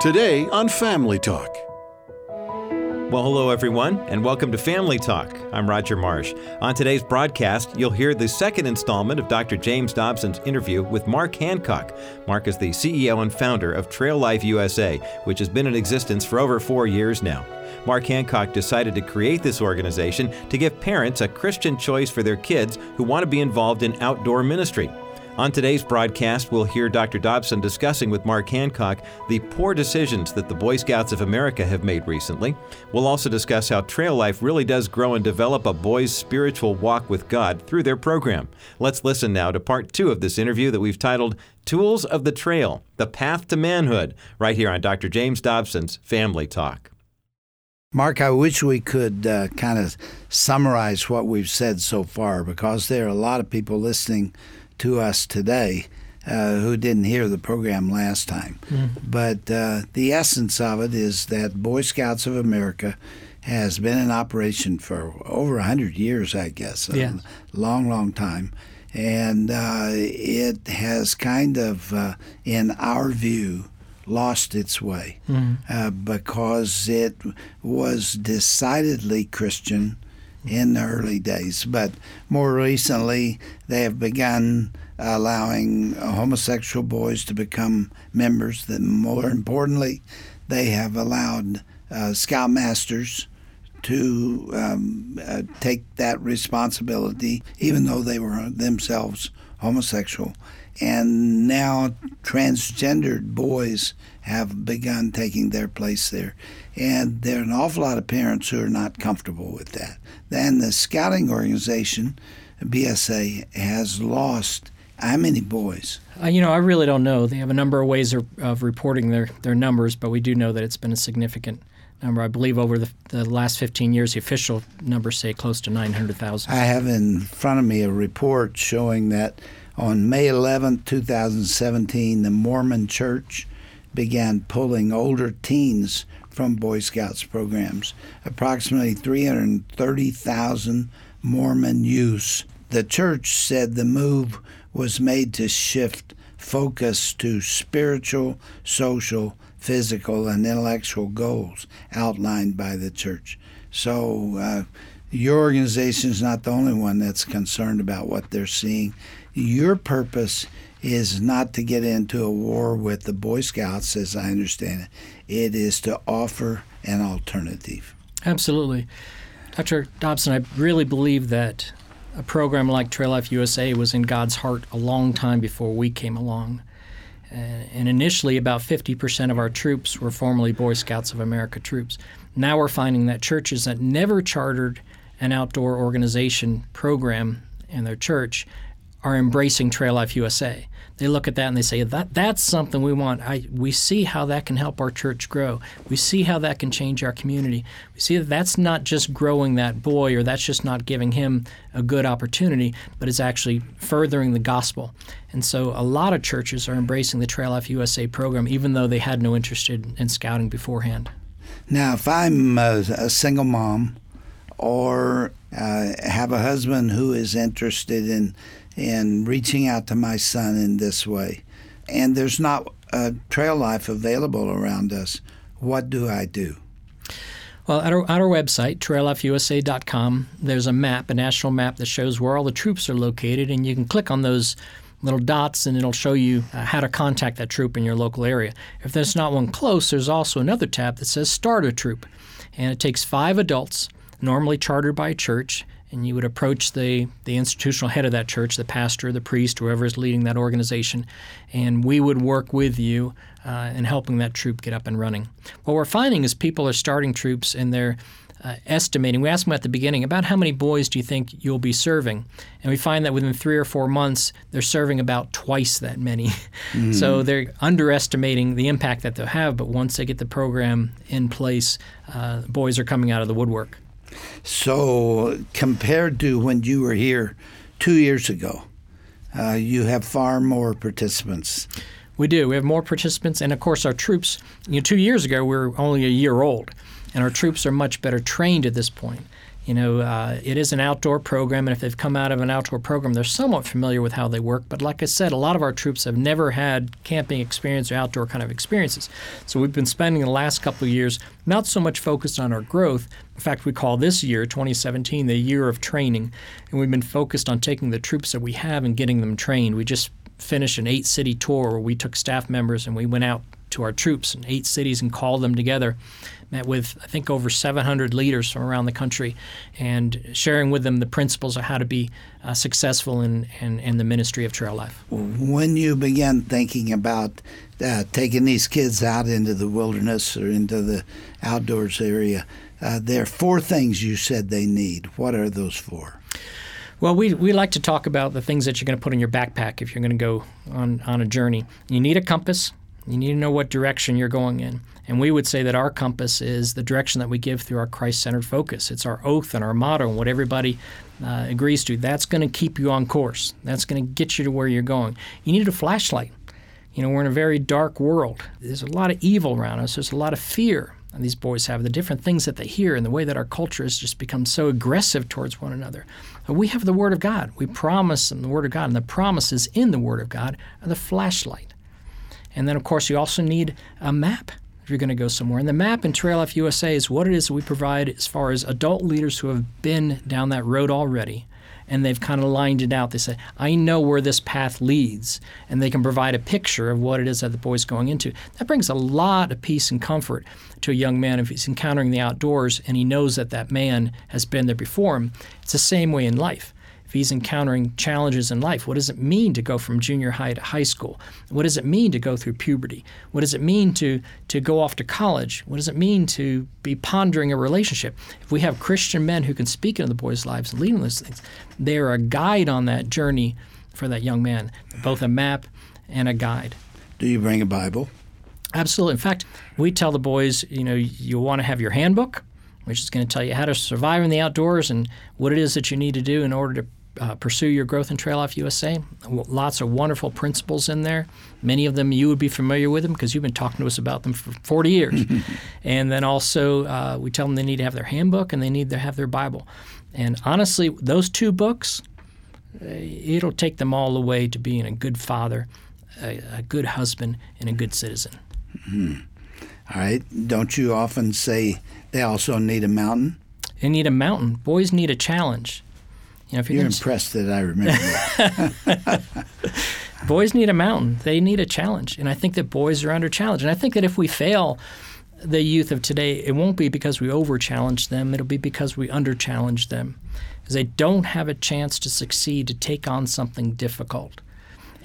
Today on Family Talk. Well, hello, everyone, and welcome to Family Talk. I'm Roger Marsh. On today's broadcast, you'll hear the second installment of Dr. James Dobson's interview with Mark Hancock. Mark is the CEO and founder of Trail Life USA, which has been in existence for over four years now. Mark Hancock decided to create this organization to give parents a Christian choice for their kids who want to be involved in outdoor ministry. On today's broadcast, we'll hear Dr. Dobson discussing with Mark Hancock the poor decisions that the Boy Scouts of America have made recently. We'll also discuss how Trail Life really does grow and develop a boy's spiritual walk with God through their program. Let's listen now to part two of this interview that we've titled Tools of the Trail The Path to Manhood, right here on Dr. James Dobson's Family Talk. Mark, I wish we could uh, kind of summarize what we've said so far because there are a lot of people listening to us today uh, who didn't hear the program last time. Mm-hmm. But uh, the essence of it is that Boy Scouts of America has been in operation for over 100 years, I guess, yeah. a long, long time. And uh, it has kind of, uh, in our view, lost its way. Uh, because it was decidedly Christian in the early days. But more recently, they have begun allowing homosexual boys to become members. That more importantly, they have allowed uh, scoutmasters to um, uh, take that responsibility, even though they were themselves homosexual. And now transgendered boys have begun taking their place there. And there are an awful lot of parents who are not comfortable with that. Then the scouting organization, BSA, has lost how many boys? Uh, you know, I really don't know. They have a number of ways of, of, reporting their, their numbers, but we do know that it's been a significant number. I believe over the, the last 15 years, the official numbers say close to 900,000. I have in front of me a report showing that on May 11, 2017, the Mormon Church began pulling older teens from Boy Scouts programs. Approximately 330,000 Mormon youths. The church said the move was made to shift focus to spiritual, social, physical, and intellectual goals outlined by the church. So, uh, your organization is not the only one that's concerned about what they're seeing. Your purpose is not to get into a war with the Boy Scouts, as I understand it. It is to offer an alternative. Absolutely. Dr. Dobson, I really believe that a program like Trail Life USA was in God's heart a long time before we came along. Uh, and initially, about 50% of our troops were formerly Boy Scouts of America troops. Now we're finding that churches that never chartered an outdoor organization program in their church are embracing Trail Life USA. They look at that and they say that that's something we want. I, we see how that can help our church grow. We see how that can change our community. We see that that's not just growing that boy or that's just not giving him a good opportunity, but it's actually furthering the gospel. And so a lot of churches are embracing the Trail Life USA program, even though they had no interest in scouting beforehand. Now, if I'm a, a single mom or uh, have a husband who is interested in in reaching out to my son in this way. And there's not a trail life available around us. What do I do? Well, at our, at our website, traillifeusa.com, there's a map, a national map that shows where all the troops are located, and you can click on those little dots and it'll show you uh, how to contact that troop in your local area. If there's not one close, there's also another tab that says Start a Troop, and it takes five adults, normally chartered by a church, and you would approach the, the institutional head of that church, the pastor, the priest, whoever is leading that organization, and we would work with you uh, in helping that troop get up and running. What we're finding is people are starting troops and they're uh, estimating. We asked them at the beginning about how many boys do you think you'll be serving, and we find that within three or four months they're serving about twice that many. Mm. so they're underestimating the impact that they'll have. But once they get the program in place, uh, boys are coming out of the woodwork. So, compared to when you were here two years ago, uh, you have far more participants. We do. We have more participants, and of course, our troops. You know, two years ago, we were only a year old, and our troops are much better trained at this point. You know, uh, it is an outdoor program, and if they've come out of an outdoor program, they're somewhat familiar with how they work. But like I said, a lot of our troops have never had camping experience or outdoor kind of experiences. So we've been spending the last couple of years not so much focused on our growth. In fact, we call this year, 2017, the year of training, and we've been focused on taking the troops that we have and getting them trained. We just finished an eight city tour where we took staff members and we went out to our troops in eight cities and called them together. Met with, I think, over 700 leaders from around the country and sharing with them the principles of how to be uh, successful in, in, in, the ministry of trail life. When you began thinking about uh, taking these kids out into the wilderness or into the outdoors area, uh, there are four things you said they need. What are those four? Well, we, we like to talk about the things that you're going to put in your backpack if you're going to go on, on a journey. You need a compass. You need to know what direction you're going in. And we would say that our compass is the direction that we give through our Christ centered focus. It's our oath and our motto and what everybody uh, agrees to. That's going to keep you on course. That's going to get you to where you're going. You need a flashlight. You know, we're in a very dark world. There's a lot of evil around us, there's a lot of fear. And these boys have the different things that they hear and the way that our culture has just become so aggressive towards one another. We have the Word of God. We promise them the Word of God, and the promises in the Word of God are the flashlight. And then, of course, you also need a map if you're going to go somewhere. And the map in Trail Life USA is what it is that we provide as far as adult leaders who have been down that road already and they've kind of lined it out. They say, I know where this path leads, and they can provide a picture of what it is that the boy's going into. That brings a lot of peace and comfort to a young man if he's encountering the outdoors and he knows that that man has been there before him. It's the same way in life if he's encountering challenges in life. What does it mean to go from junior high to high school? What does it mean to go through puberty? What does it mean to, to go off to college? What does it mean to be pondering a relationship? If we have Christian men who can speak into the boys' lives and lead in those things, they are a guide on that journey for that young man, both a map and a guide. Do you bring a Bible? Absolutely. In fact, we tell the boys, you know, you want to have your handbook, which is going to tell you how to survive in the outdoors and what it is that you need to do in order to uh, pursue your growth in Trail Life USA. Lots of wonderful principles in there. Many of them you would be familiar with them because you've been talking to us about them for 40 years. and then also, uh, we tell them they need to have their handbook and they need to have their Bible. And honestly, those two books, uh, it'll take them all the way to being a good father, a, a good husband, and a good citizen. Mm-hmm. All right. Don't you often say they also need a mountain? They need a mountain. Boys need a challenge. You know, if you're, you're impressed that I remember. boys need a mountain. They need a challenge, and I think that boys are under challenge. And I think that if we fail the youth of today, it won't be because we over challenge them. It'll be because we under challenge them, because they don't have a chance to succeed to take on something difficult.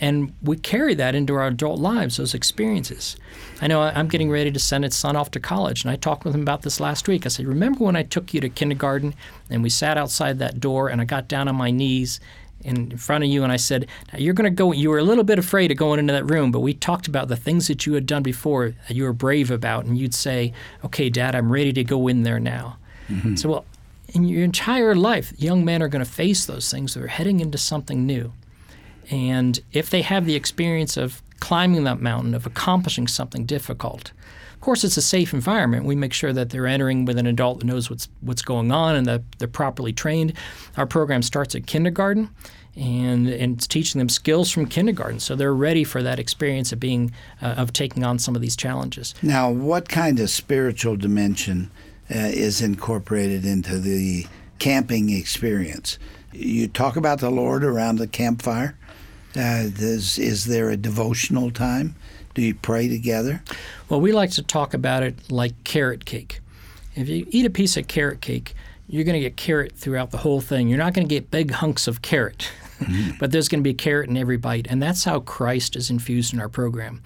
And we carry that into our adult lives, those experiences. I know I'm getting ready to send his son off to college, and I talked with him about this last week. I said, Remember when I took you to kindergarten and we sat outside that door and I got down on my knees in front of you and I said, You're going to go, you were a little bit afraid of going into that room, but we talked about the things that you had done before that you were brave about. And you'd say, Okay, Dad, I'm ready to go in there now. Mm-hmm. So, well, in your entire life, young men are going to face those things. They're heading into something new. And if they have the experience of climbing that mountain, of accomplishing something difficult, of course, it's a safe environment. We make sure that they're entering with an adult that knows what's what's going on and that they're properly trained. Our program starts at kindergarten, and and it's teaching them skills from kindergarten, so they're ready for that experience of being uh, of taking on some of these challenges. Now, what kind of spiritual dimension uh, is incorporated into the camping experience? You talk about the Lord around the campfire. Uh, is, is there a devotional time? Do you pray together? Well, we like to talk about it like carrot cake. If you eat a piece of carrot cake, you're going to get carrot throughout the whole thing. You're not going to get big hunks of carrot, mm-hmm. but there's going to be carrot in every bite. And that's how Christ is infused in our program.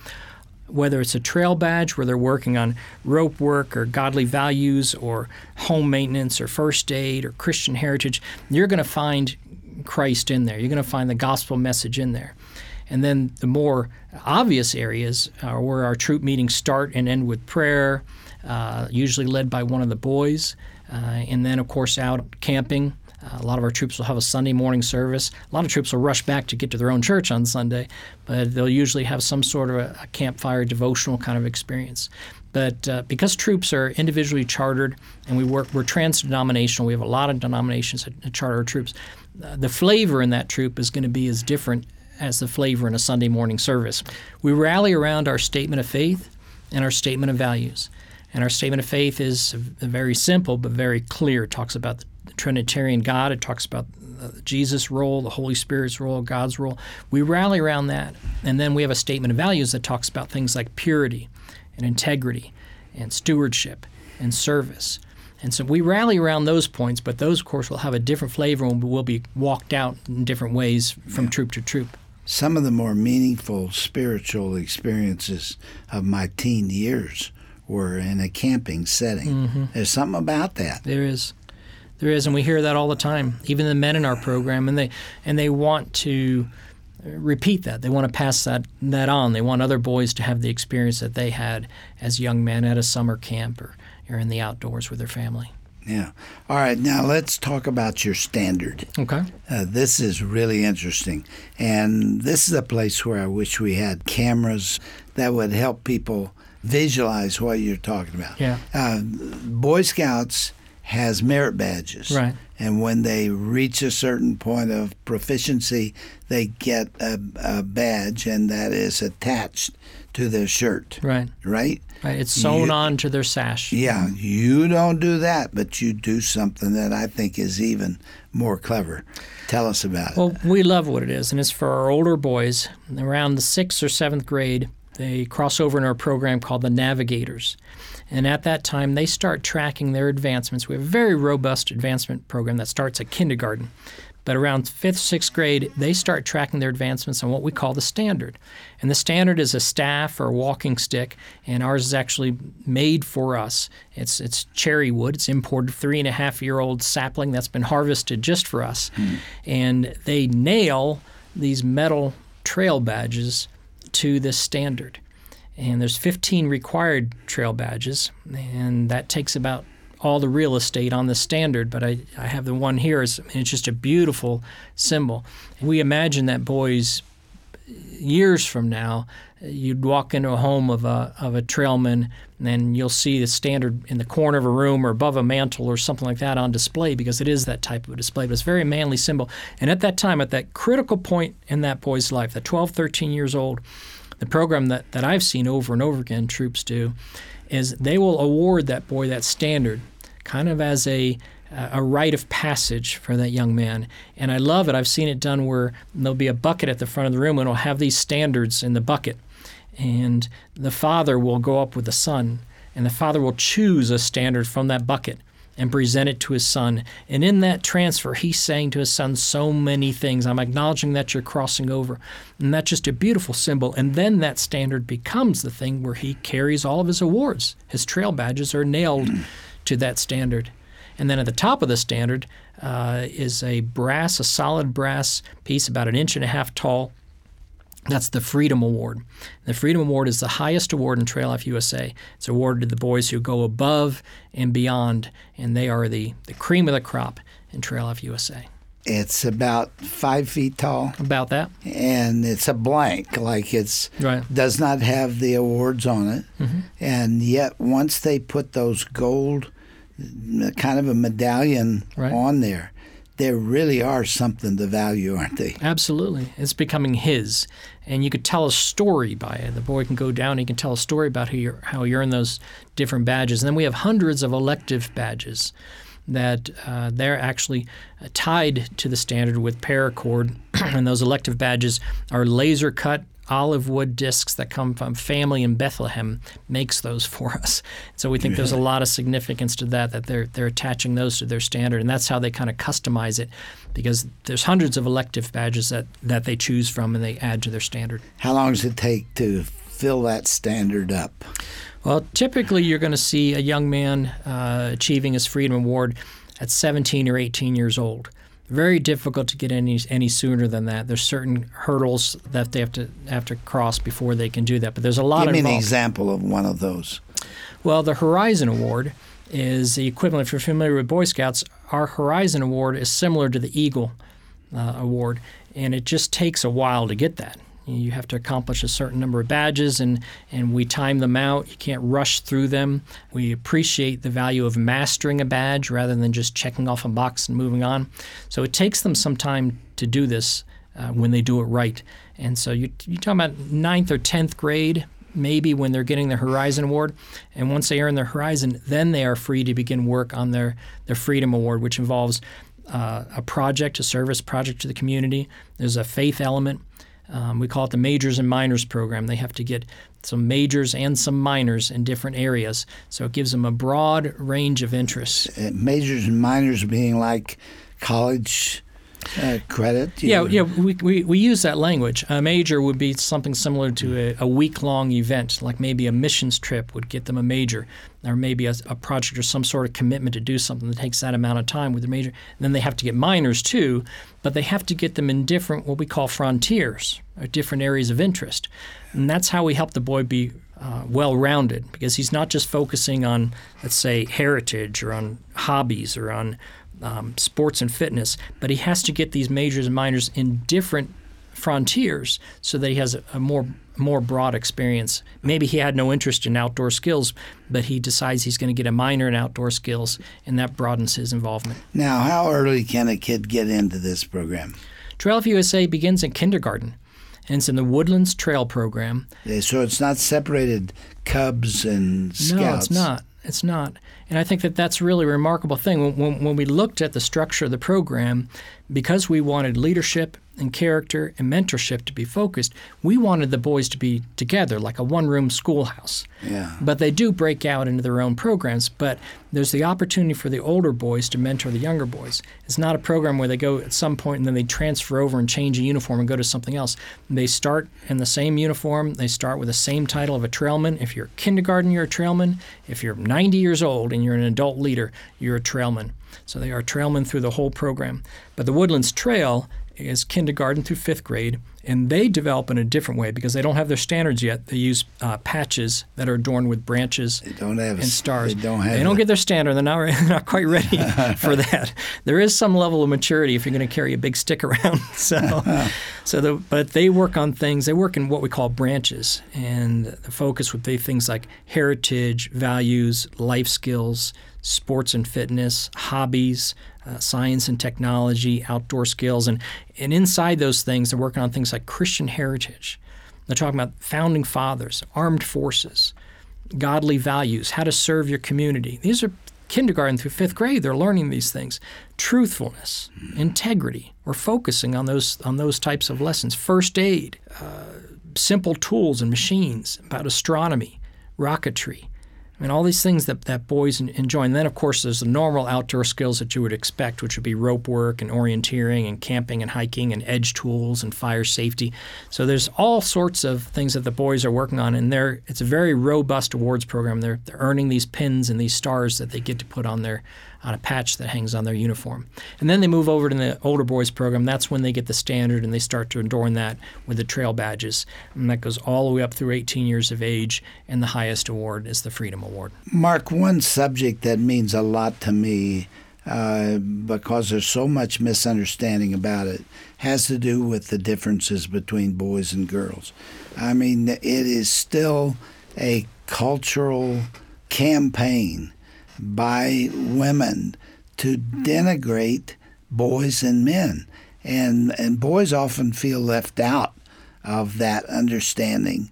Whether it's a trail badge where they're working on rope work or godly values or home maintenance or first aid or Christian heritage, you're going to find Christ in there. You're going to find the gospel message in there. And then the more obvious areas are where our troop meetings start and end with prayer, uh, usually led by one of the boys. Uh, and then, of course, out camping. A lot of our troops will have a Sunday morning service. A lot of troops will rush back to get to their own church on Sunday, but they'll usually have some sort of a, a campfire devotional kind of experience. But uh, because troops are individually chartered and we work, we're trans denominational. We have a lot of denominations that, that charter troops. Uh, the flavor in that troop is going to be as different as the flavor in a Sunday morning service. We rally around our statement of faith and our statement of values. And our statement of faith is very simple but very clear. It talks about the Trinitarian God, it talks about Jesus' role, the Holy Spirit's role, God's role. We rally around that. And then we have a statement of values that talks about things like purity and integrity and stewardship and service. And so we rally around those points, but those, of course, will have a different flavor and will be walked out in different ways from yeah. troop to troop. Some of the more meaningful spiritual experiences of my teen years were in a camping setting. Mm-hmm. There's something about that. There is. There is, and we hear that all the time. Even the men in our program, and they and they want to repeat that. They want to pass that that on. They want other boys to have the experience that they had as young men at a summer camp or, or in the outdoors with their family. Yeah. All right. Now let's talk about your standard. Okay. Uh, this is really interesting, and this is a place where I wish we had cameras that would help people visualize what you're talking about. Yeah. Uh, Boy Scouts has merit badges. Right. And when they reach a certain point of proficiency, they get a, a badge, and that is attached to their shirt. Right. Right? Right. It's sewn you, on to their sash. Yeah. You don't do that, but you do something that I think is even more clever. Tell us about it. Well, we love what it is, and it's for our older boys. Around the sixth or seventh grade, they cross over in our program called the Navigators. And at that time, they start tracking their advancements. We have a very robust advancement program that starts at kindergarten. But around fifth, sixth grade, they start tracking their advancements on what we call the standard. And the standard is a staff or a walking stick, and ours is actually made for us. It's, it's cherry wood, it's imported three and a half year old sapling that's been harvested just for us. Mm. And they nail these metal trail badges to this standard and there's 15 required trail badges, and that takes about all the real estate on the standard. But I, I have the one here. It's, it's just a beautiful symbol. We imagine that boys years from now, you'd walk into a home of a of a trailman, and you'll see the standard in the corner of a room or above a mantle or something like that on display because it is that type of a display. But it's a very manly symbol. And at that time, at that critical point in that boy's life, at 12, 13 years old, the program that, that I've seen over and over again troops do is they will award that boy that standard kind of as a a rite of passage for that young man. And I love it. I've seen it done where there'll be a bucket at the front of the room and it'll have these standards in the bucket. And the father will go up with the son, and the father will choose a standard from that bucket and present it to his son. And in that transfer, he's saying to his son so many things. I'm acknowledging that you're crossing over. And that's just a beautiful symbol. And then that standard becomes the thing where he carries all of his awards. His trail badges are nailed to that standard. And then at the top of the standard uh, is a brass, a solid brass piece about an inch and a half tall that's the Freedom Award. The Freedom Award is the highest award in Trail Life USA. It's awarded to the boys who go above and beyond, and they are the, the cream of the crop in Trail Life USA. It's about five feet tall. About that. And it's a blank, like it's right. does not have the awards on it. Mm-hmm. And yet, once they put those gold, kind of a medallion right. on there, there really are something to value, aren't they? Absolutely. It's becoming his. And you could tell a story by it. The boy can go down, he can tell a story about how, you how he earned those different badges. And then we have hundreds of elective badges that uh, they're actually tied to the standard with paracord. and those elective badges are laser cut olive wood discs that come from family in Bethlehem makes those for us. So we think there's a lot of significance to that that they're they're attaching those to their standard, and that's how they kind of customize it, because there's hundreds of elective badges that that they choose from and they add to their standard. How long does it take to fill that standard up? Well, typically you're going to see a young man uh, achieving his Freedom Award at 17 or 18 years old very difficult to get any any sooner than that. There's certain hurdles that they have to have to cross before they can do that. But there's a lot. Of Give me involved. an example of one of those. Well, the Horizon Award is the equivalent. If you're familiar with Boy Scouts, our Horizon Award is similar to the Eagle uh, Award, and it just takes a while to get that. You have to accomplish a certain number of badges, and, and we time them out. You can't rush through them. We appreciate the value of mastering a badge rather than just checking off a box and moving on. So it takes them some time to do this uh, when they do it right. And so you, you're talking about ninth or 10th grade, maybe when they're getting their Horizon Award. And once they earn their Horizon, then they are free to begin work on their, their Freedom Award, which involves uh, a project, a service project to the community. There's a faith element. Um, we call it the majors and minors program. They have to get some majors and some minors in different areas. So it gives them a broad range of interests. Uh, majors and minors being like college uh, credit. Yeah, yeah, we, we, we use that language. A major would be something similar to a, a week long event, like maybe a missions trip would get them a major, or maybe a, a, project or some sort of commitment to do something that takes that amount of time with a major. And then they have to get minors too, but they have to get them in different, what we call frontiers, or different areas of interest. And that's how we help the boy be uh, well rounded because he's not just focusing on, let's say, heritage or on hobbies or on um, sports and fitness, but he has to get these majors and minors in different frontiers so that he has a, a, more more broad experience. Maybe he had no interest in outdoor skills, but he decides he's going to get a minor in outdoor skills, and that broadens his involvement. Now, how early can a kid get into this program? Trail Life USA begins in kindergarten, and it's in the Woodlands Trail program. So it's not separated Cubs and Scouts. No, it's not. It's not. And I think that that's really a remarkable thing. When, when we looked at the structure of the program, because we wanted leadership and character and mentorship to be focused, we wanted the boys to be together like a one room schoolhouse. Yeah. But they do break out into their own programs, but there's the opportunity for the older boys to mentor the younger boys. It's not a program where they go at some point and then they transfer over and change a uniform and go to something else. They start in the same uniform, they start with the same title of a trailman. If you're kindergarten, you're a trailman. If you're 90 years old and you're an adult leader, you're a trailman. So they are trailmen through the whole program. But the Woodlands Trail is kindergarten through fifth grade, and they develop in a different way because they don't have their standards yet. They use uh, patches that are adorned with branches they don't have and stars. They don't have. They don't get their standard. They're not, they're not quite ready for that. There is some level of maturity if you're going to carry a big stick around. so, so the, but they work on things. They work in what we call branches, and the focus would be things like heritage, values, life skills, sports and fitness, hobbies, uh, science and technology, outdoor skills, and and inside those things, they're working on things like Christian heritage. They're talking about founding fathers, armed forces, godly values, how to serve your community. These are kindergarten through fifth grade. They're learning these things. Truthfulness, integrity. We're focusing on those on those types of lessons. First aid, uh, simple tools and machines, about astronomy, rocketry. I mean, all these things that, that boys enjoy. And then, of course, there's the normal outdoor skills that you would expect, which would be rope work and orienteering and camping and hiking and edge tools and fire safety. So there's all sorts of things that the boys are working on, and they're, it's a very robust awards program. They're, they're earning these pins and these stars that they get to put on their on a patch that hangs on their uniform. And then they move over to the older boys program. That's when they get the standard and they start to adorn that with the trail badges. And that goes all the way up through 18 years of age. And the highest award is the Freedom Award. Mark, one subject that means a lot to me. Uh, because there's so much misunderstanding about it, has to do with the differences between boys and girls. I mean, it is still a cultural campaign by women to denigrate boys and men. And, and boys often feel left out of that understanding.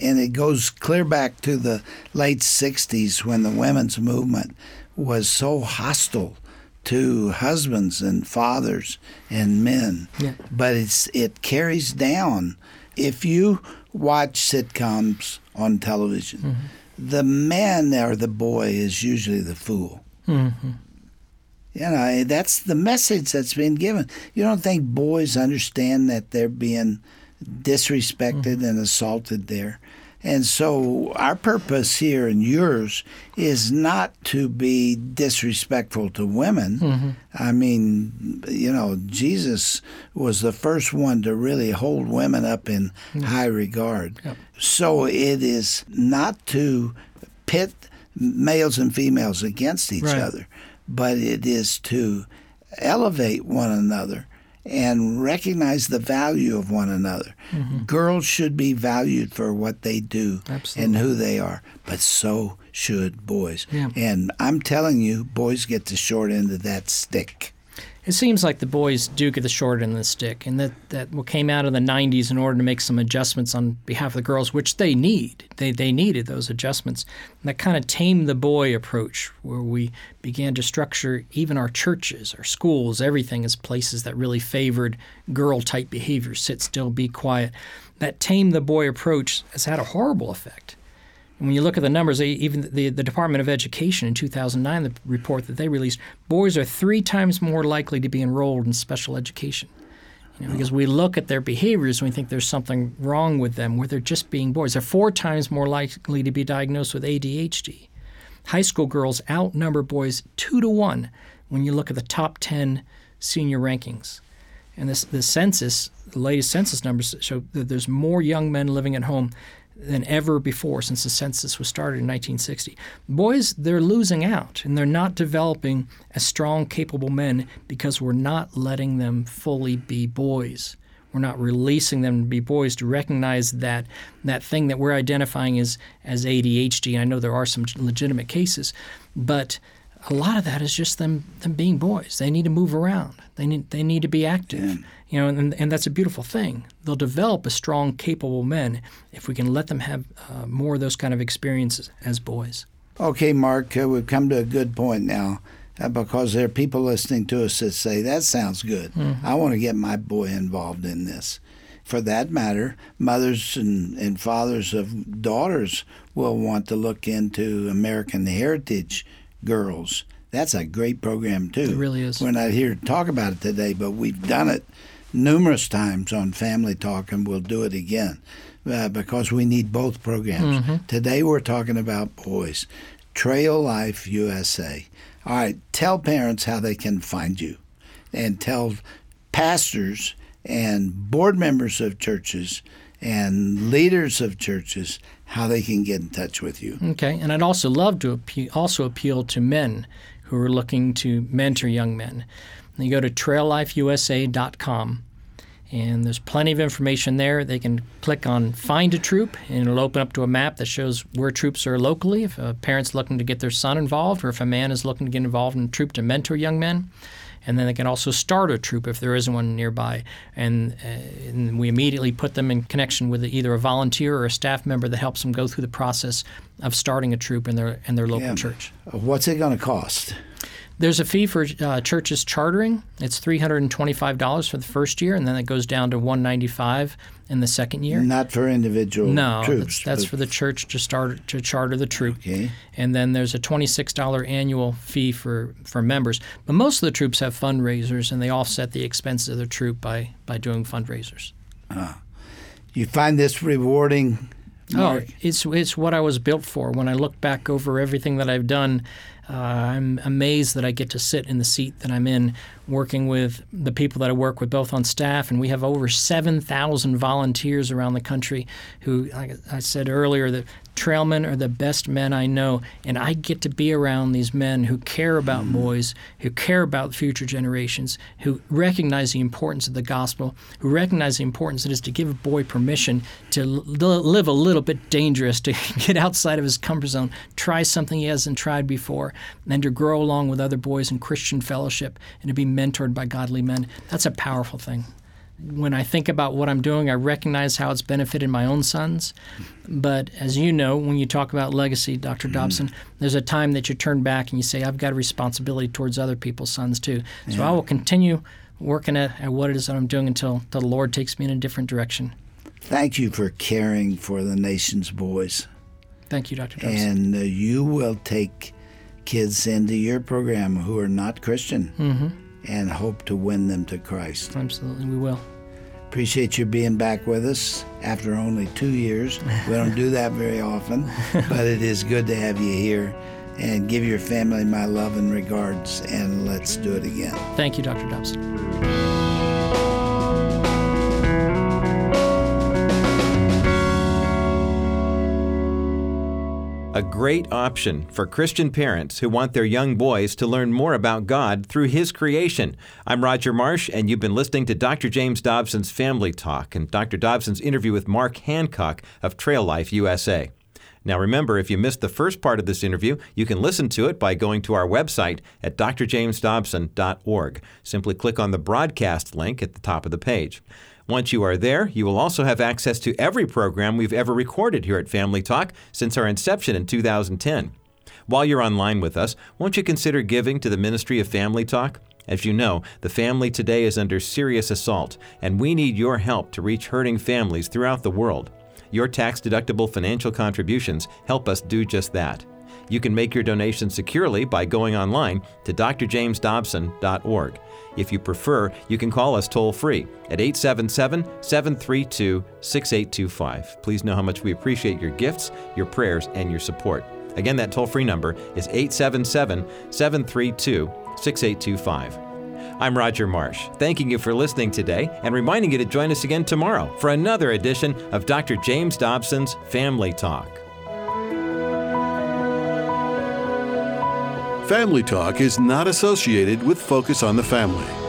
And it goes clear back to the late 60s when the women's movement was so hostile to husbands and fathers and men. Yeah. But it's it carries down. If you watch sitcoms on television, Mm-hmm. The man or the boy is usually the fool. Mm-hmm. You know, that's the message that's being given. You don't think boys understand that they're being disrespected and assaulted there. And so, our purpose here and yours is not to be disrespectful to women. Mm-hmm. I mean, you know, Jesus was the first one to really hold women up in high regard. So, it is not to pit males and females against each Right. other, but it is to elevate one another and recognize the value of one another. Mm-hmm. Girls should be valued for what they do Absolutely. and who they are, but so should boys. Yeah. And I'm telling you, boys get the short end of that stick. It seems like the boys do get the short end of the stick, and that, that what came out of the 90s in order to make some adjustments on behalf of the girls, which they need. They, they needed those adjustments. And that kind of tame the boy approach, where we began to structure even our churches, our schools, everything as places that really favored girl type behavior sit still, be quiet. That tame the boy approach has had a horrible effect. When you look at the numbers, they, even the, the Department of Education in 2009, the report that they released, boys are three times more likely to be enrolled in special education. You know, because we look at their behaviors and we think there's something wrong with them, where they're just being boys. They're four times more likely to be diagnosed with ADHD. High school girls outnumber boys two to one when you look at the top 10 senior rankings. And this, the census, the latest census numbers show that there's more young men living at home than ever before since the census was started in 1960. Boys, they're losing out and they're not developing as strong, capable men because we're not letting them fully be boys. We're not releasing them to be boys to recognize that that thing that we're identifying as as ADHD. I know there are some legitimate cases, but a lot of that is just them them being boys. They need to move around. They need they need to be active. You know, and, and that's a beautiful thing. They'll develop as strong, capable men if we can let them have uh, more of those kind of experiences as boys. Okay, Mark, uh, we've come to a good point now uh, because there are people listening to us that say, that sounds good. I want to get my boy involved in this. For that matter, mothers and, and fathers of daughters will want to look into American Heritage Girls. That's a great program, too. It really is. We're not here to talk about it today, but we've done it numerous times on Family Talk, and we'll do it again uh, because we need both programs. Mm-hmm. Today we're talking about boys. Trail Life USA. All right, tell parents how they can find you, and tell pastors and board members of churches and leaders of churches how they can get in touch with you. Okay, and I'd also love to appe- also appeal to men who are looking to mentor young men. You go to traillifeusa.com, and there's plenty of information there. They can click on Find a Troop, and it'll open up to a map that shows where troops are locally. If a parent's looking to get their son involved, or if a man is looking to get involved in a troop to mentor young men. And then they can also start a troop if there isn't one nearby. And, uh, and we immediately put them in connection with either a volunteer or a staff member that helps them go through the process of starting a troop in their in their local Yeah. church. What's it going to cost? There's a fee for uh, churches chartering. It's three hundred and twenty-five dollars for the first year, and then it goes down to one ninety-five in the second year. Not for individual No, troops. that's, that's for the church to start to charter the troop. Okay. And then there's a twenty-six dollar annual fee for, for members. But most of the troops have fundraisers, and they offset the expenses of the troop by by doing fundraisers. Ah. You find this rewarding, Mark? Oh, it's it's what I was built for. When I look back over everything that I've done, uh, I'm amazed that I get to sit in the seat that I'm in, working with the people that I work with, both on staff, and we have over 7,000 volunteers around the country who, like I said earlier, that trailmen are the best men I know, and I get to be around these men who care about hmm. boys, who care about future generations, who recognize the importance of the gospel, who recognize the importance it is to give a boy permission to l- live a little bit dangerous, to get outside of his comfort zone, try something he hasn't tried before, and to grow along with other boys in Christian fellowship and to be mentored by godly men. That's a powerful thing when I think about what I'm doing, I recognize how it's benefited my own sons. But as you know, when you talk about legacy, Dr. Dobson, there's a time that you turn back and you say, I've got a responsibility towards other people's sons too. So I will continue working at, at what it is that I'm doing until, until the Lord takes me in a different direction. Thank you for caring for the nation's boys. Thank you, Dr. Dobson. And uh, you will take kids into your program who are not Christian Mm-hmm. And hope to win them to Christ. Absolutely, we will. Appreciate you being back with us after only two years. We don't do that very often, but it is good to have you here. And give your family my love and regards, and let's do it again. Thank you, Dr. Dobson. A great option for Christian parents who want their young boys to learn more about God through His creation. I'm Roger Marsh, and you've been listening to Dr. James Dobson's Family Talk and Dr. Dobson's interview with Mark Hancock of Trail Life USA. Now, remember, if you missed the first part of this interview, you can listen to it by going to our website at drjamesdobson.org. Simply click on the broadcast link at the top of the page. Once you are there, you will also have access to every program we've ever recorded here at Family Talk since our inception in 2010. While you're online with us, won't you consider giving to the Ministry of Family Talk? As you know, the family today is under serious assault, and we need your help to reach hurting families throughout the world. Your tax deductible financial contributions help us do just that. You can make your donation securely by going online to drjamesdobson.org. If you prefer, you can call us toll free at 877 732 6825. Please know how much we appreciate your gifts, your prayers, and your support. Again, that toll free number is 877 732 6825. I'm Roger Marsh, thanking you for listening today and reminding you to join us again tomorrow for another edition of Dr. James Dobson's Family Talk. Family Talk is not associated with Focus on the Family.